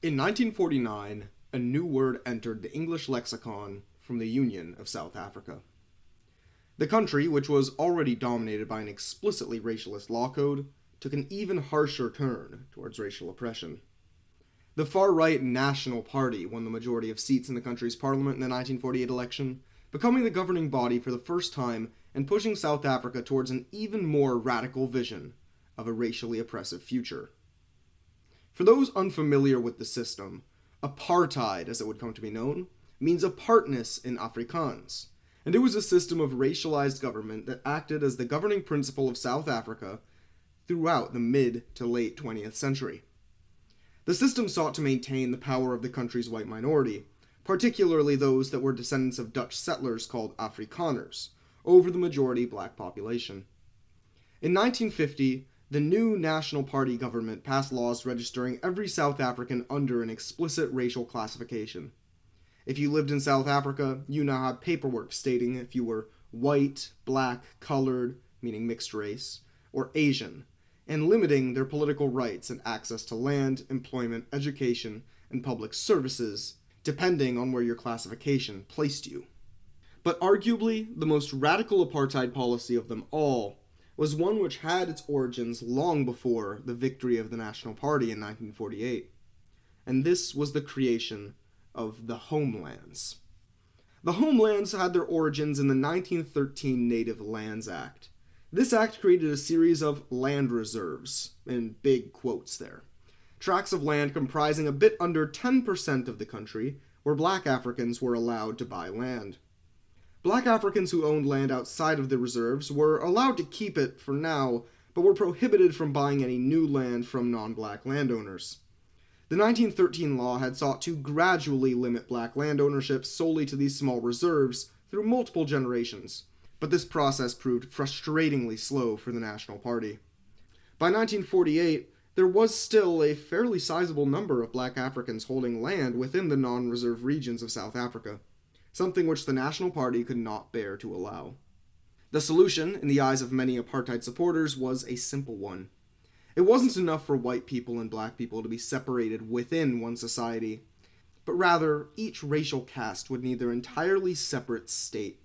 In 1949, a new word entered the English lexicon from the Union of South Africa. The country, which was already dominated by an explicitly racialist law code, took an even harsher turn towards racial oppression. The far right National Party won the majority of seats in the country's parliament in the 1948 election, becoming the governing body for the first time and pushing South Africa towards an even more radical vision of a racially oppressive future. For those unfamiliar with the system, apartheid, as it would come to be known, means apartness in Afrikaans, and it was a system of racialized government that acted as the governing principle of South Africa throughout the mid to late 20th century. The system sought to maintain the power of the country's white minority, particularly those that were descendants of Dutch settlers called Afrikaners, over the majority black population. In 1950, the new National Party government passed laws registering every South African under an explicit racial classification. If you lived in South Africa, you now had paperwork stating if you were white, black, colored, meaning mixed race, or Asian, and limiting their political rights and access to land, employment, education, and public services, depending on where your classification placed you. But arguably, the most radical apartheid policy of them all was one which had its origins long before the victory of the National Party in 1948. And this was the creation of the Homelands. The Homelands had their origins in the 1913 Native Lands Act. This act created a series of land reserves, in big quotes there. Tracts of land comprising a bit under 10% of the country, where black Africans were allowed to buy land. Black Africans who owned land outside of the reserves were allowed to keep it for now, but were prohibited from buying any new land from non black landowners. The 1913 law had sought to gradually limit black land ownership solely to these small reserves through multiple generations, but this process proved frustratingly slow for the National Party. By 1948, there was still a fairly sizable number of black Africans holding land within the non reserve regions of South Africa something which the National Party could not bear to allow. The solution, in the eyes of many apartheid supporters, was a simple one. It wasn't enough for white people and black people to be separated within one society, but rather each racial caste would need their entirely separate state.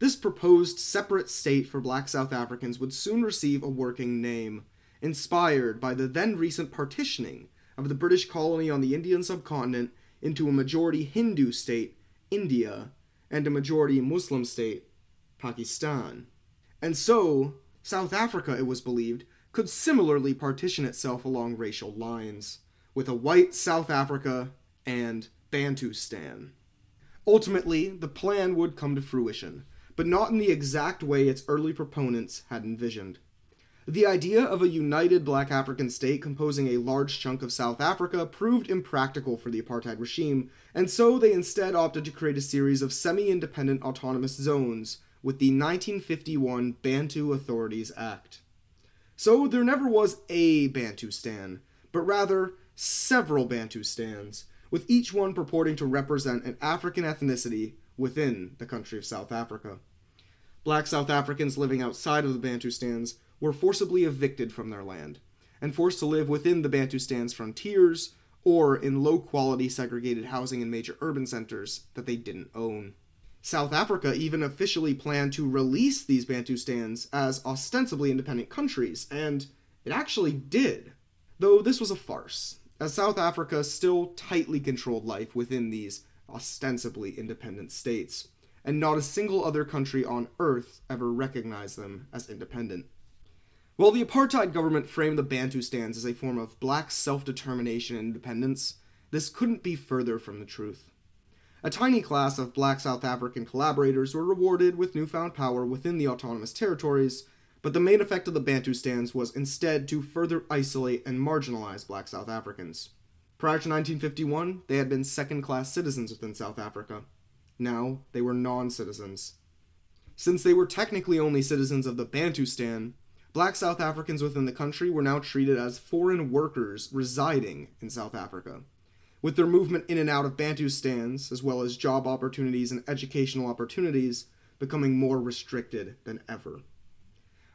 This proposed separate state for black South Africans would soon receive a working name, inspired by the then recent partitioning of the British colony on the Indian subcontinent into a majority Hindu state India, and a majority Muslim state, Pakistan. And so, South Africa, it was believed, could similarly partition itself along racial lines, with a white South Africa and Bantustan. Ultimately, the plan would come to fruition, but not in the exact way its early proponents had envisioned. The idea of a united black African state composing a large chunk of South Africa proved impractical for the apartheid regime, and so they instead opted to create a series of semi independent autonomous zones with the 1951 Bantu Authorities Act. So there never was a Bantustan, but rather several Bantustans, with each one purporting to represent an African ethnicity within the country of South Africa. Black South Africans living outside of the Bantustans were forcibly evicted from their land and forced to live within the Bantustan's frontiers or in low quality segregated housing in major urban centers that they didn't own. South Africa even officially planned to release these Bantustans as ostensibly independent countries, and it actually did. Though this was a farce, as South Africa still tightly controlled life within these ostensibly independent states, and not a single other country on earth ever recognized them as independent. While the apartheid government framed the Bantustans as a form of black self determination and independence, this couldn't be further from the truth. A tiny class of black South African collaborators were rewarded with newfound power within the autonomous territories, but the main effect of the Bantustans was instead to further isolate and marginalize black South Africans. Prior to 1951, they had been second class citizens within South Africa. Now, they were non citizens. Since they were technically only citizens of the Bantustan, Black South Africans within the country were now treated as foreign workers residing in South Africa. With their movement in and out of Bantustans, as well as job opportunities and educational opportunities, becoming more restricted than ever.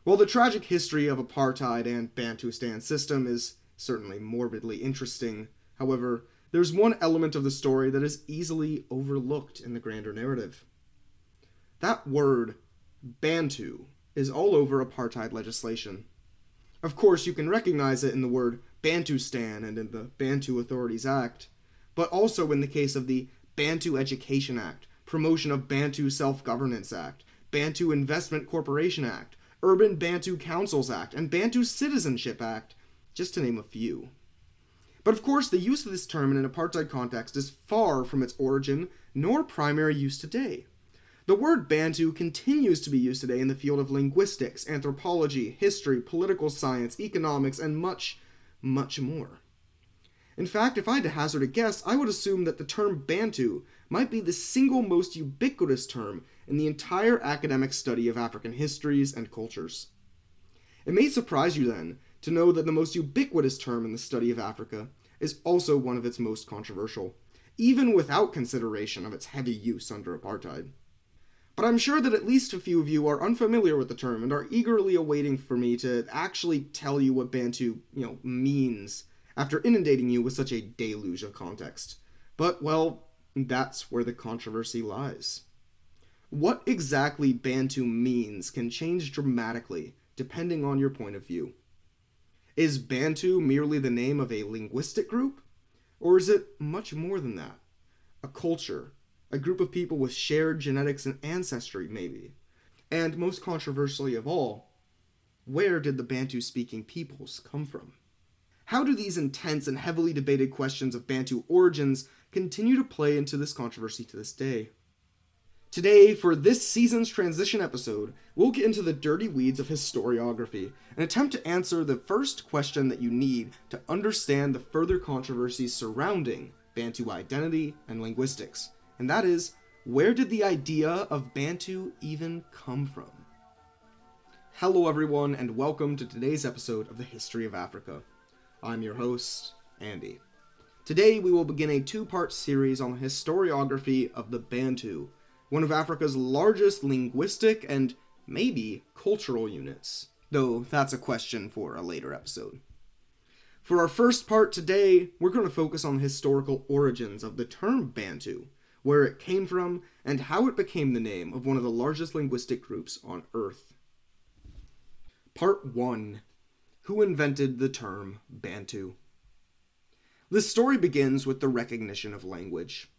While the tragic history of apartheid and Bantustan system is certainly morbidly interesting, However, there's one element of the story that is easily overlooked in the grander narrative. That word, Bantu, is all over apartheid legislation. Of course, you can recognize it in the word Bantustan and in the Bantu Authorities Act, but also in the case of the Bantu Education Act, Promotion of Bantu Self Governance Act, Bantu Investment Corporation Act, Urban Bantu Councils Act, and Bantu Citizenship Act, just to name a few. But of course, the use of this term in an apartheid context is far from its origin nor primary use today. The word Bantu continues to be used today in the field of linguistics, anthropology, history, political science, economics, and much, much more. In fact, if I had to hazard a guess, I would assume that the term Bantu might be the single most ubiquitous term in the entire academic study of African histories and cultures. It may surprise you then to know that the most ubiquitous term in the study of Africa is also one of its most controversial, even without consideration of its heavy use under apartheid. But I'm sure that at least a few of you are unfamiliar with the term and are eagerly awaiting for me to actually tell you what Bantu, you know, means after inundating you with such a deluge of context. But well, that's where the controversy lies. What exactly Bantu means can change dramatically depending on your point of view. Is Bantu merely the name of a linguistic group? Or is it much more than that? A culture, a group of people with shared genetics and ancestry, maybe? And most controversially of all, where did the Bantu speaking peoples come from? How do these intense and heavily debated questions of Bantu origins continue to play into this controversy to this day? Today, for this season's transition episode, we'll get into the dirty weeds of historiography and attempt to answer the first question that you need to understand the further controversies surrounding Bantu identity and linguistics. And that is, where did the idea of Bantu even come from? Hello, everyone, and welcome to today's episode of the History of Africa. I'm your host, Andy. Today, we will begin a two part series on the historiography of the Bantu one of Africa's largest linguistic and maybe cultural units, though that's a question for a later episode. For our first part today, we're going to focus on the historical origins of the term Bantu, where it came from, and how it became the name of one of the largest linguistic groups on Earth. Part 1 Who invented the term Bantu? The story begins with the recognition of language.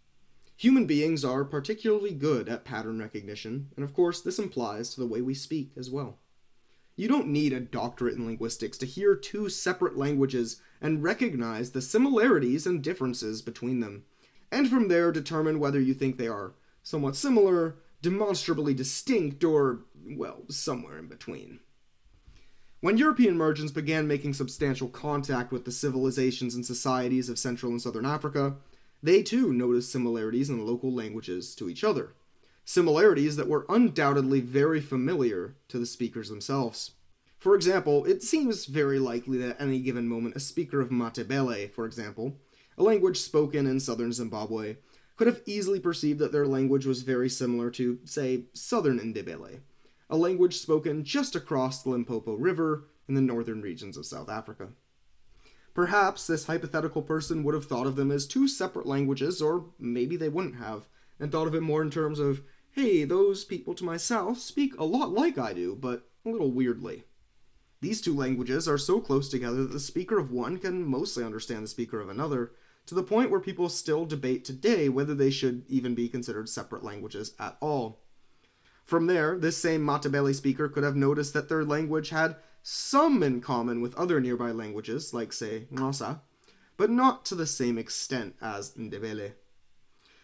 Human beings are particularly good at pattern recognition, and of course, this implies to the way we speak as well. You don't need a doctorate in linguistics to hear two separate languages and recognize the similarities and differences between them, and from there determine whether you think they are somewhat similar, demonstrably distinct, or, well, somewhere in between. When European merchants began making substantial contact with the civilizations and societies of Central and Southern Africa, they too noticed similarities in local languages to each other, similarities that were undoubtedly very familiar to the speakers themselves. For example, it seems very likely that at any given moment a speaker of Matabele, for example, a language spoken in southern Zimbabwe, could have easily perceived that their language was very similar to, say, southern Ndebele, a language spoken just across the Limpopo River in the northern regions of South Africa. Perhaps this hypothetical person would have thought of them as two separate languages, or maybe they wouldn't have, and thought of it more in terms of, hey, those people to my south speak a lot like I do, but a little weirdly. These two languages are so close together that the speaker of one can mostly understand the speaker of another, to the point where people still debate today whether they should even be considered separate languages at all. From there, this same Matabele speaker could have noticed that their language had some in common with other nearby languages, like, say, Xhosa, but not to the same extent as Ndebele.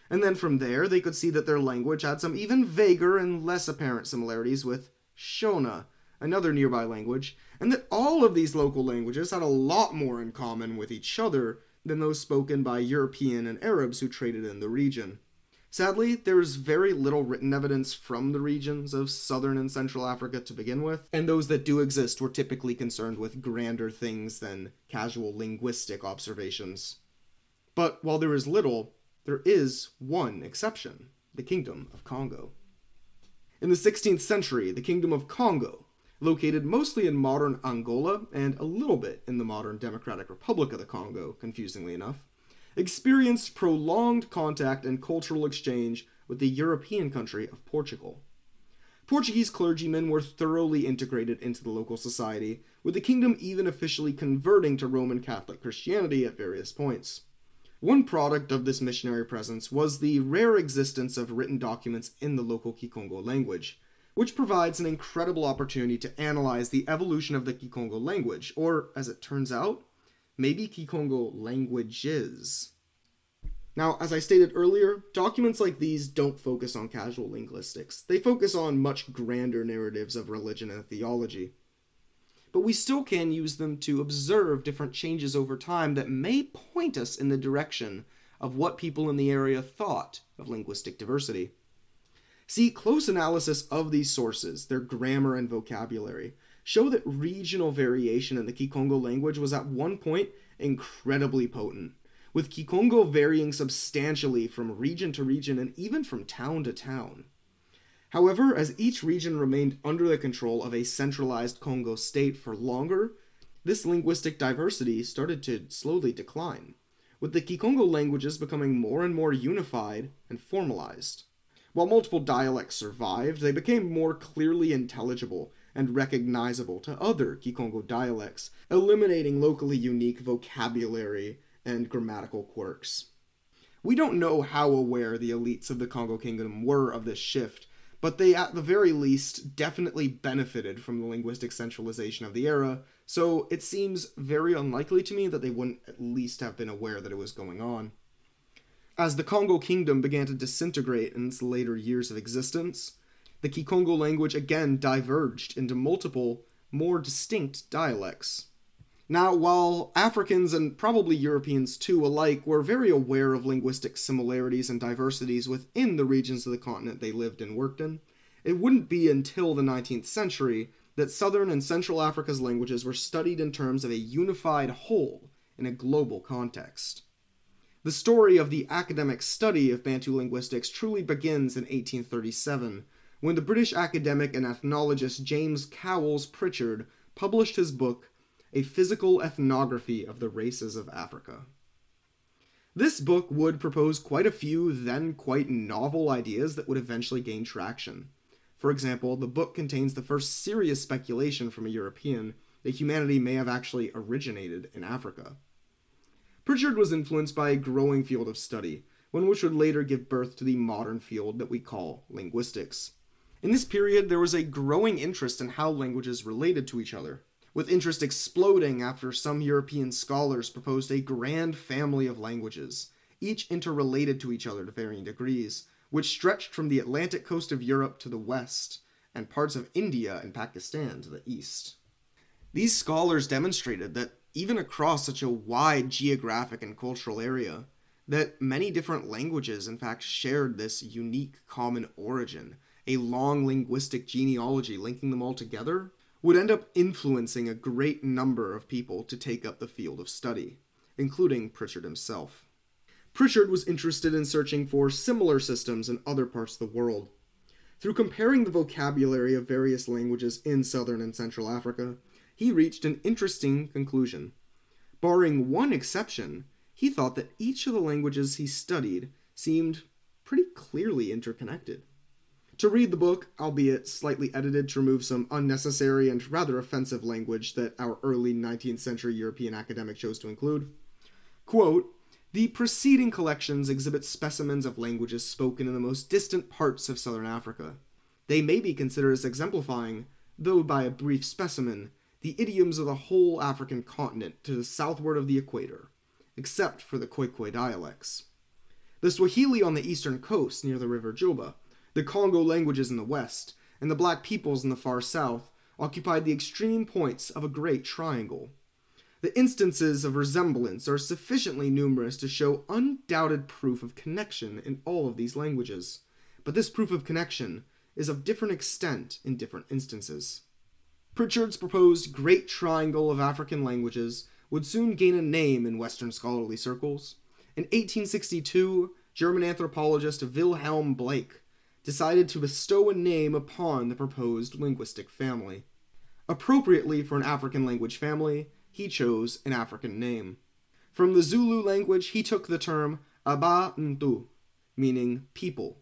And then from there, they could see that their language had some even vaguer and less apparent similarities with Shona, another nearby language, and that all of these local languages had a lot more in common with each other than those spoken by European and Arabs who traded in the region. Sadly, there is very little written evidence from the regions of southern and central Africa to begin with, and those that do exist were typically concerned with grander things than casual linguistic observations. But while there is little, there is one exception the Kingdom of Congo. In the 16th century, the Kingdom of Congo, located mostly in modern Angola and a little bit in the modern Democratic Republic of the Congo, confusingly enough, experienced prolonged contact and cultural exchange with the European country of Portugal. Portuguese clergymen were thoroughly integrated into the local society, with the kingdom even officially converting to Roman Catholic Christianity at various points. One product of this missionary presence was the rare existence of written documents in the local Kikongo language, which provides an incredible opportunity to analyze the evolution of the Kikongo language, or, as it turns out, maybe Kikongo languages. Now, as I stated earlier, documents like these don't focus on casual linguistics. They focus on much grander narratives of religion and theology. But we still can use them to observe different changes over time that may point us in the direction of what people in the area thought of linguistic diversity. See, close analysis of these sources, their grammar and vocabulary, show that regional variation in the Kikongo language was at one point incredibly potent with Kikongo varying substantially from region to region and even from town to town. However, as each region remained under the control of a centralized Congo state for longer, this linguistic diversity started to slowly decline, with the Kikongo languages becoming more and more unified and formalized. While multiple dialects survived, they became more clearly intelligible and recognizable to other Kikongo dialects, eliminating locally unique vocabulary and grammatical quirks. We don't know how aware the elites of the Congo Kingdom were of this shift, but they at the very least definitely benefited from the linguistic centralization of the era, so it seems very unlikely to me that they wouldn't at least have been aware that it was going on. As the Congo Kingdom began to disintegrate in its later years of existence, the Kikongo language again diverged into multiple, more distinct dialects. Now, while Africans and probably Europeans too alike were very aware of linguistic similarities and diversities within the regions of the continent they lived and worked in, it wouldn't be until the 19th century that southern and central Africa's languages were studied in terms of a unified whole in a global context. The story of the academic study of Bantu linguistics truly begins in 1837, when the British academic and ethnologist James Cowles Prichard published his book a physical ethnography of the races of Africa. This book would propose quite a few then quite novel ideas that would eventually gain traction. For example, the book contains the first serious speculation from a European that humanity may have actually originated in Africa. Prichard was influenced by a growing field of study, one which would later give birth to the modern field that we call linguistics. In this period, there was a growing interest in how languages related to each other, with interest exploding after some European scholars proposed a grand family of languages, each interrelated to each other to varying degrees, which stretched from the Atlantic coast of Europe to the west, and parts of India and Pakistan to the east. These scholars demonstrated that even across such a wide geographic and cultural area, that many different languages in fact shared this unique common origin, a long linguistic genealogy linking them all together would end up influencing a great number of people to take up the field of study, including Prichard himself. Prichard was interested in searching for similar systems in other parts of the world. Through comparing the vocabulary of various languages in southern and central Africa, he reached an interesting conclusion. Barring one exception, he thought that each of the languages he studied seemed pretty clearly interconnected. To read the book, albeit slightly edited to remove some unnecessary and rather offensive language that our early 19th century European academic chose to include. Quote, the preceding collections exhibit specimens of languages spoken in the most distant parts of southern Africa. They may be considered as exemplifying, though by a brief specimen, the idioms of the whole African continent to the southward of the equator, except for the Khoikhoi dialects. The Swahili on the eastern coast near the river Juba the Congo languages in the west, and the black peoples in the far south occupied the extreme points of a great triangle. The instances of resemblance are sufficiently numerous to show undoubted proof of connection in all of these languages, but this proof of connection is of different extent in different instances. Prichard's proposed Great Triangle of African Languages would soon gain a name in Western scholarly circles. In 1862, German anthropologist Wilhelm Bleek decided to bestow a name upon the proposed linguistic family. Appropriately for an African language family, he chose an African name. From the Zulu language, he took the term Abantu, meaning people,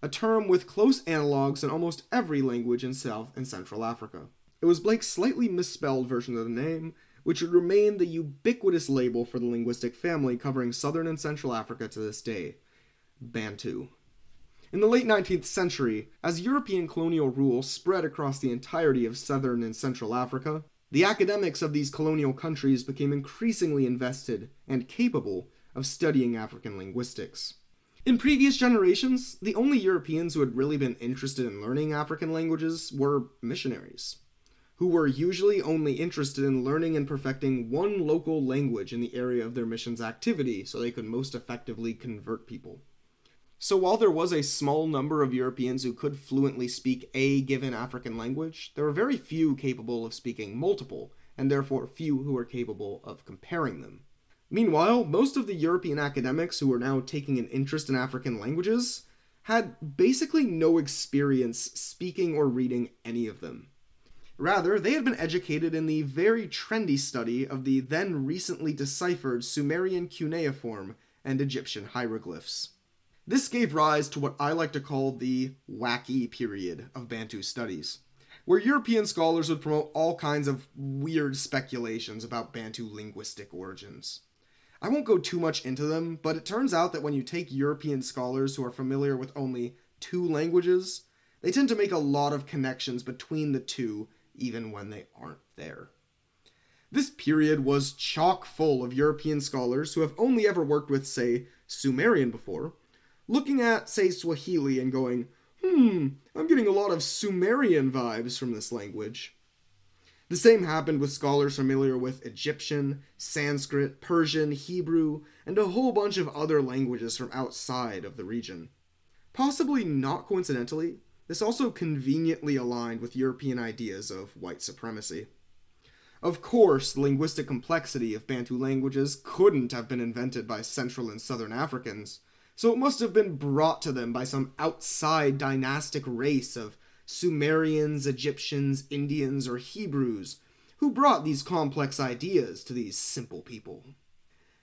a term with close analogs in almost every language in South and Central Africa. It was Bleek's slightly misspelled version of the name, which would remain the ubiquitous label for the linguistic family covering southern and central Africa to this day Bantu. In the late 19th century, as European colonial rule spread across the entirety of southern and central Africa, the academics of these colonial countries became increasingly invested and capable of studying African linguistics. In previous generations, the only Europeans who had really been interested in learning African languages were missionaries who were usually only interested in learning and perfecting one local language in the area of their mission's activity so they could most effectively convert people. So while there was a small number of Europeans who could fluently speak a given African language, there were very few capable of speaking multiple, and therefore few who were capable of comparing them. Meanwhile, most of the European academics who were now taking an interest in African languages had basically no experience speaking or reading any of them. Rather, they had been educated in the very trendy study of the then recently deciphered Sumerian cuneiform and Egyptian hieroglyphs. This gave rise to what I like to call the wacky period of Bantu studies, where European scholars would promote all kinds of weird speculations about Bantu linguistic origins. I won't go too much into them, but it turns out that when you take European scholars who are familiar with only two languages, they tend to make a lot of connections between the two even when they aren't there. This period was chock full of European scholars who have only ever worked with, say, Sumerian before, looking at, say, Swahili and going, hmm, I'm getting a lot of Sumerian vibes from this language. The same happened with scholars familiar with Egyptian, Sanskrit, Persian, Hebrew, and a whole bunch of other languages from outside of the region. Possibly not coincidentally, this also conveniently aligned with European ideas of white supremacy. Of course, the linguistic complexity of Bantu languages couldn't have been invented by Central and Southern Africans, so it must have been brought to them by some outside dynastic race of Sumerians, Egyptians, Indians, or Hebrews, who brought these complex ideas to these simple people.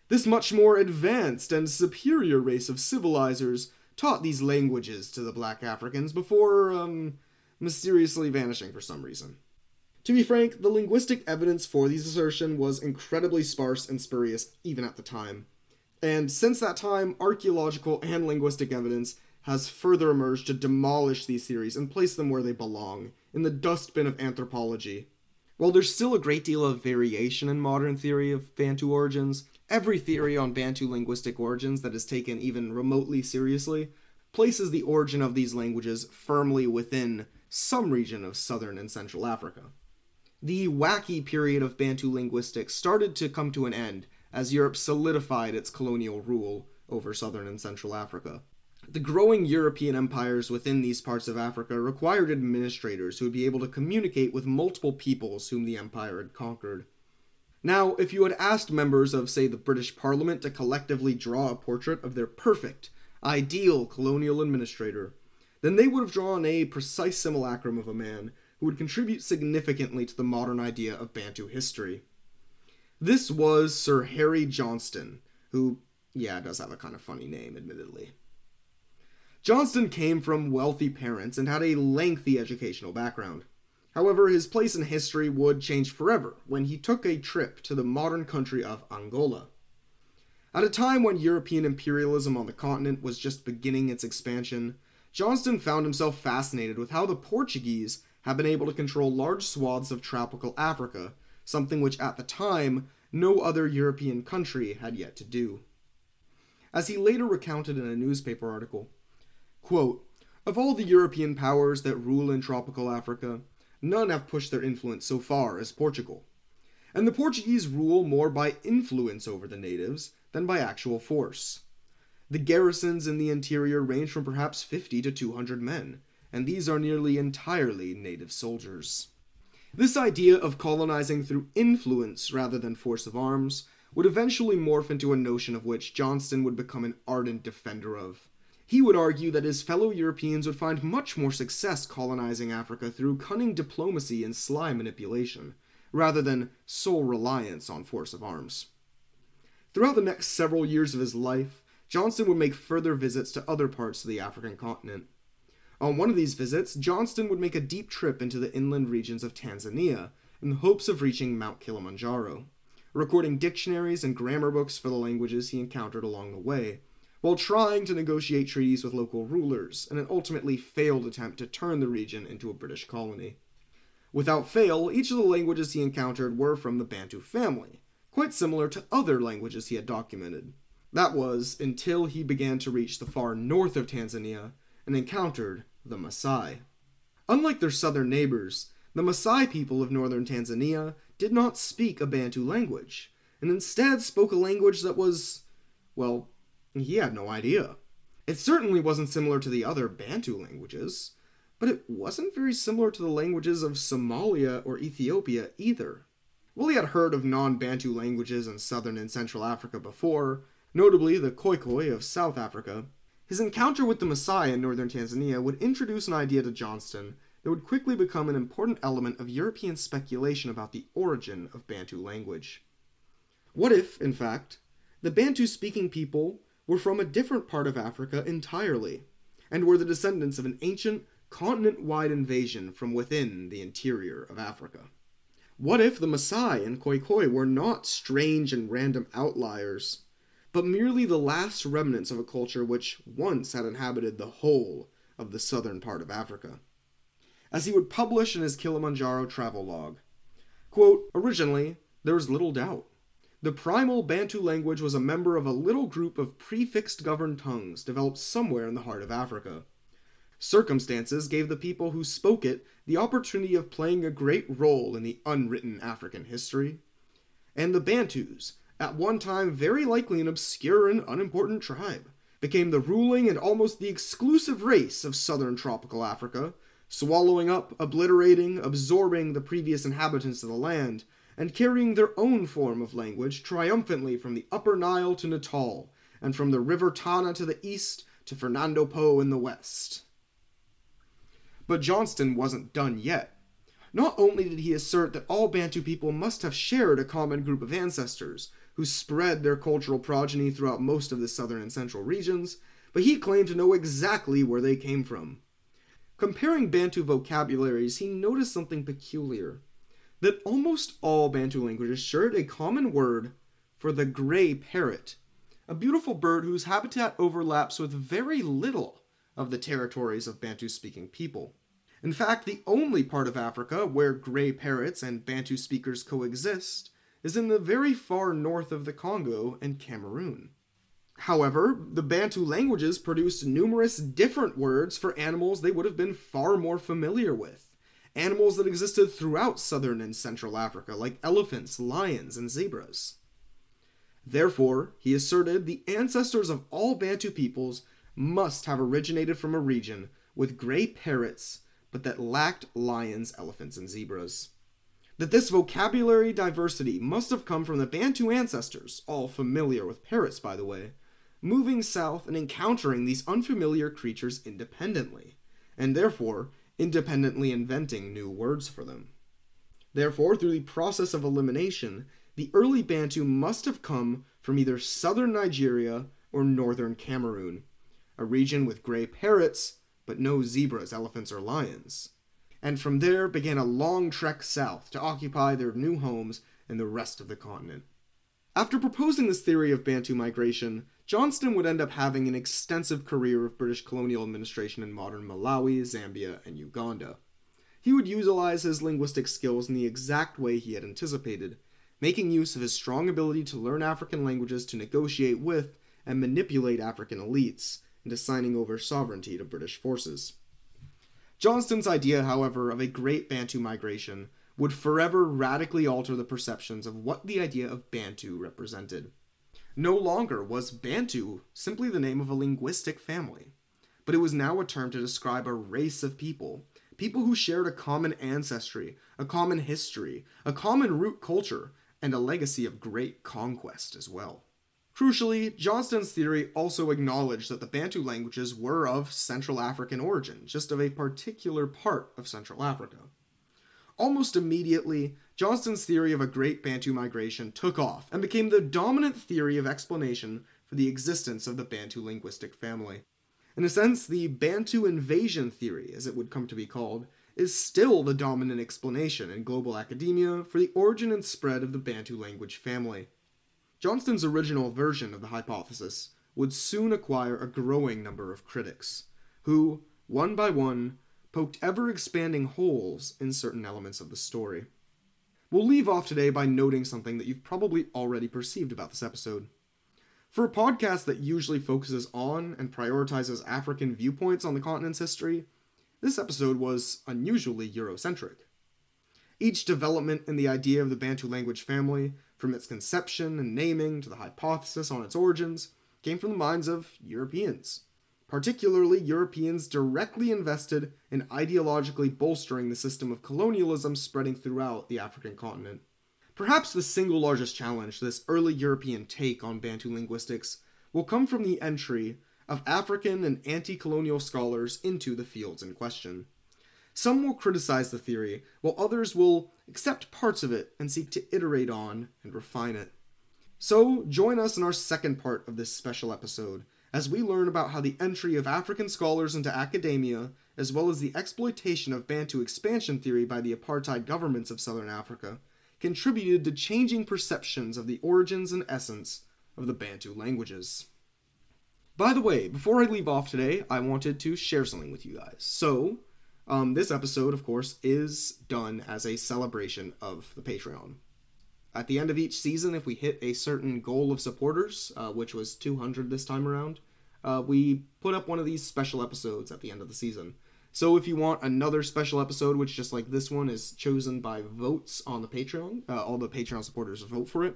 This much more advanced and superior race of civilizers taught these languages to the black Africans before, um, mysteriously vanishing for some reason. To be frank, the linguistic evidence for these assertions was incredibly sparse and spurious even at the time. And since that time, archaeological and linguistic evidence has further emerged to demolish these theories and place them where they belong, in the dustbin of anthropology. While there's still a great deal of variation in modern theory of Bantu origins, Every theory on Bantu linguistic origins that is taken even remotely seriously places the origin of these languages firmly within some region of southern and central Africa. The wacky period of Bantu linguistics started to come to an end as Europe solidified its colonial rule over southern and central Africa. The growing European empires within these parts of Africa required administrators who would be able to communicate with multiple peoples whom the empire had conquered. Now, if you had asked members of, say, the British Parliament to collectively draw a portrait of their perfect, ideal colonial administrator, then they would have drawn a precise simulacrum of a man who would contribute significantly to the modern idea of Bantu history. This was Sir Harry Johnston, who, yeah, does have a kind of funny name, admittedly. Johnston came from wealthy parents and had a lengthy educational background. However, his place in history would change forever when he took a trip to the modern country of Angola. At a time when European imperialism on the continent was just beginning its expansion, Johnston found himself fascinated with how the Portuguese had been able to control large swaths of tropical Africa, something which at the time no other European country had yet to do. As he later recounted in a newspaper article, quote, Of all the European powers that rule in tropical Africa, none have pushed their influence so far as Portugal. And the Portuguese rule more by influence over the natives than by actual force. The garrisons in the interior range from perhaps 50 to 200 men, and these are nearly entirely native soldiers. This idea of colonizing through influence rather than force of arms would eventually morph into a notion of which Johnston would become an ardent defender of. He would argue that his fellow Europeans would find much more success colonizing Africa through cunning diplomacy and sly manipulation, rather than sole reliance on force of arms. Throughout the next several years of his life, Johnston would make further visits to other parts of the African continent. On one of these visits, Johnston would make a deep trip into the inland regions of Tanzania in the hopes of reaching Mount Kilimanjaro, recording dictionaries and grammar books for the languages he encountered along the way, while trying to negotiate treaties with local rulers in an ultimately failed attempt to turn the region into a British colony. Without fail, each of the languages he encountered were from the Bantu family, quite similar to other languages he had documented. That was until he began to reach the far north of Tanzania and encountered the Maasai. Unlike their southern neighbors, the Maasai people of northern Tanzania did not speak a Bantu language, and instead spoke a language that was, well, he had no idea. It certainly wasn't similar to the other Bantu languages, but it wasn't very similar to the languages of Somalia or Ethiopia either. While he had heard of non Bantu languages in southern and central Africa before, notably the Khoikhoi of South Africa, his encounter with the Maasai in northern Tanzania would introduce an idea to Johnston that would quickly become an important element of European speculation about the origin of Bantu language. What if, in fact, the Bantu speaking people were from a different part of Africa entirely, and were the descendants of an ancient, continent wide invasion from within the interior of Africa? What if the Maasai and Khoikhoi were not strange and random outliers, but merely the last remnants of a culture which once had inhabited the whole of the southern part of Africa? As he would publish in his Kilimanjaro travel log, quote, Originally, there was little doubt. The primal Bantu language was a member of a little group of prefixed governed tongues developed somewhere in the heart of Africa. Circumstances gave the people who spoke it the opportunity of playing a great role in the unwritten African history. And the Bantus, at one time very likely an obscure and unimportant tribe, became the ruling and almost the exclusive race of southern tropical Africa, swallowing up, obliterating, absorbing the previous inhabitants of the land, and carrying their own form of language triumphantly from the upper Nile to Natal, and from the river Tana to the east to Fernando Po in the west. But Johnston wasn't done yet. Not only did he assert that all Bantu people must have shared a common group of ancestors, who spread their cultural progeny throughout most of the southern and central regions, but he claimed to know exactly where they came from. Comparing Bantu vocabularies, he noticed something peculiar that almost all Bantu languages shared a common word for the gray parrot, a beautiful bird whose habitat overlaps with very little of the territories of Bantu speaking people. In fact, the only part of Africa where gray parrots and Bantu speakers coexist is in the very far north of the Congo and Cameroon. However, the Bantu languages produced numerous different words for animals they would have been far more familiar with. Animals that existed throughout southern and central Africa, like elephants, lions, and zebras. Therefore, he asserted the ancestors of all Bantu peoples must have originated from a region with gray parrots, but that lacked lions, elephants, and zebras. That this vocabulary diversity must have come from the Bantu ancestors, all familiar with parrots, by the way, moving south and encountering these unfamiliar creatures independently, and therefore independently inventing new words for them. Therefore, through the process of elimination, the early Bantu must have come from either southern Nigeria or northern Cameroon, a region with gray parrots, but no zebras, elephants, or lions. And from there began a long trek south to occupy their new homes in the rest of the continent. After proposing this theory of Bantu migration, Johnston would end up having an extensive career of British colonial administration in modern Malawi, Zambia, and Uganda. He would utilize his linguistic skills in the exact way he had anticipated, making use of his strong ability to learn African languages to negotiate with and manipulate African elites into signing over sovereignty to British forces. Johnston's idea, however, of a great Bantu migration would forever radically alter the perceptions of what the idea of Bantu represented. No longer was Bantu simply the name of a linguistic family, but it was now a term to describe a race of people, people who shared a common ancestry, a common history, a common root culture, and a legacy of great conquest as well. Crucially, Johnston's theory also acknowledged that the Bantu languages were of Central African origin, just of a particular part of Central Africa. Almost immediately, Johnston's theory of a great Bantu migration took off and became the dominant theory of explanation for the existence of the Bantu linguistic family. In a sense, the Bantu invasion theory, as it would come to be called, is still the dominant explanation in global academia for the origin and spread of the Bantu language family. Johnston's original version of the hypothesis would soon acquire a growing number of critics, who, one by one, poked ever expanding holes in certain elements of the story. We'll leave off today by noting something that you've probably already perceived about this episode. For a podcast that usually focuses on and prioritizes African viewpoints on the continent's history, this episode was unusually Eurocentric. Each development in the idea of the Bantu language family, from its conception and naming to the hypothesis on its origins, came from the minds of Europeans particularly Europeans directly invested in ideologically bolstering the system of colonialism spreading throughout the African continent. Perhaps the single largest challenge to this early European take on Bantu linguistics will come from the entry of African and anti colonial scholars into the fields in question. Some will criticize the theory, while others will accept parts of it and seek to iterate on and refine it. So, join us in our second part of this special episode as we learn about how the entry of African scholars into academia, as well as the exploitation of Bantu expansion theory by the apartheid governments of southern Africa, contributed to changing perceptions of the origins and essence of the Bantu languages. By the way, before I leave off today, I wanted to share something with you guys. So, um, this episode, of course, is done as a celebration of the Patreon at the end of each season, if we hit a certain goal of supporters, uh, which was 200 this time around, uh, we put up one of these special episodes at the end of the season. So if you want another special episode, which just like this one is chosen by votes on the Patreon, uh, all the Patreon supporters vote for it,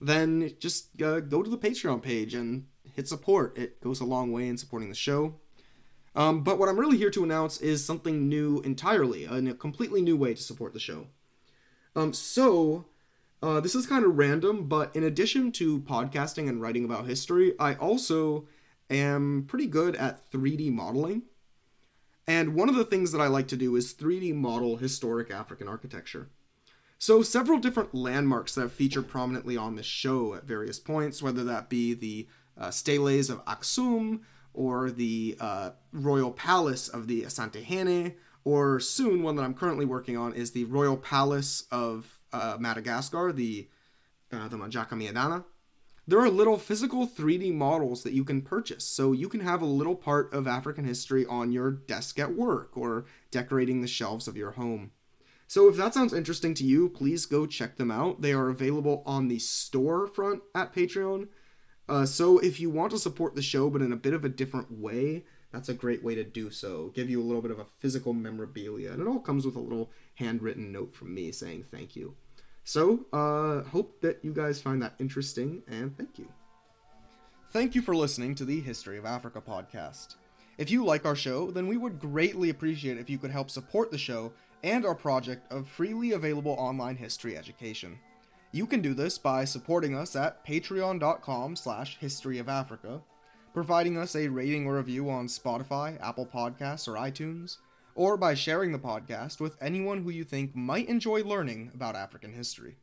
then just uh, go to the Patreon page and hit support. It goes a long way in supporting the show. Um, but what I'm really here to announce is something new entirely, a completely new way to support the show. Um, so uh, this is kind of random, but in addition to podcasting and writing about history, I also am pretty good at 3D modeling. And one of the things that I like to do is 3D model historic African architecture. So, several different landmarks that have featured prominently on this show at various points, whether that be the uh, steles of Aksum, or the uh, royal palace of the Asantehene, or soon one that I'm currently working on is the royal palace of uh, Madagascar, the uh, the Manjaka Miadana, there are little physical 3D models that you can purchase. So you can have a little part of African history on your desk at work or decorating the shelves of your home. So if that sounds interesting to you, please go check them out. They are available on the store front at Patreon. Uh, so if you want to support the show but in a bit of a different way, that's a great way to do so. Give you a little bit of a physical memorabilia, and it all comes with a little handwritten note from me saying thank you. So, uh, hope that you guys find that interesting, and thank you. Thank you for listening to the History of Africa podcast. If you like our show, then we would greatly appreciate if you could help support the show and our project of freely available online history education. You can do this by supporting us at patreon.com slash historyofafrica, providing us a rating or review on Spotify, Apple Podcasts, or iTunes, or by sharing the podcast with anyone who you think might enjoy learning about African history.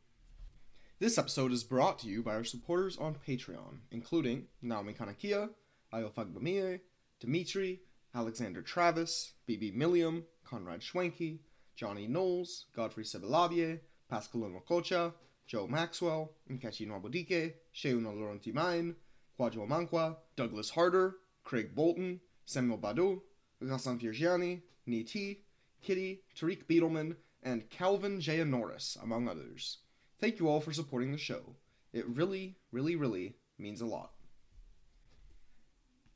This episode is brought to you by our supporters on Patreon, including Naomi Kanakia, Ayofagbamie, Dimitri, Alexander Travis, BB Milliam, Conrad Schwenke, Johnny Knowles, Godfrey Sebelavie, Pascal Mokocha, Joe Maxwell, Nkechi Nwabudike, Sheuna Laurentimain, Kwadwo Mankwa, Douglas Harder, Craig Bolton, Samuel Badu, Ghassan Virgiani, Niti, Kitty, Tariq Beetleman, and Calvin J. Norris, among others. Thank you all for supporting the show. It really, really, really means a lot.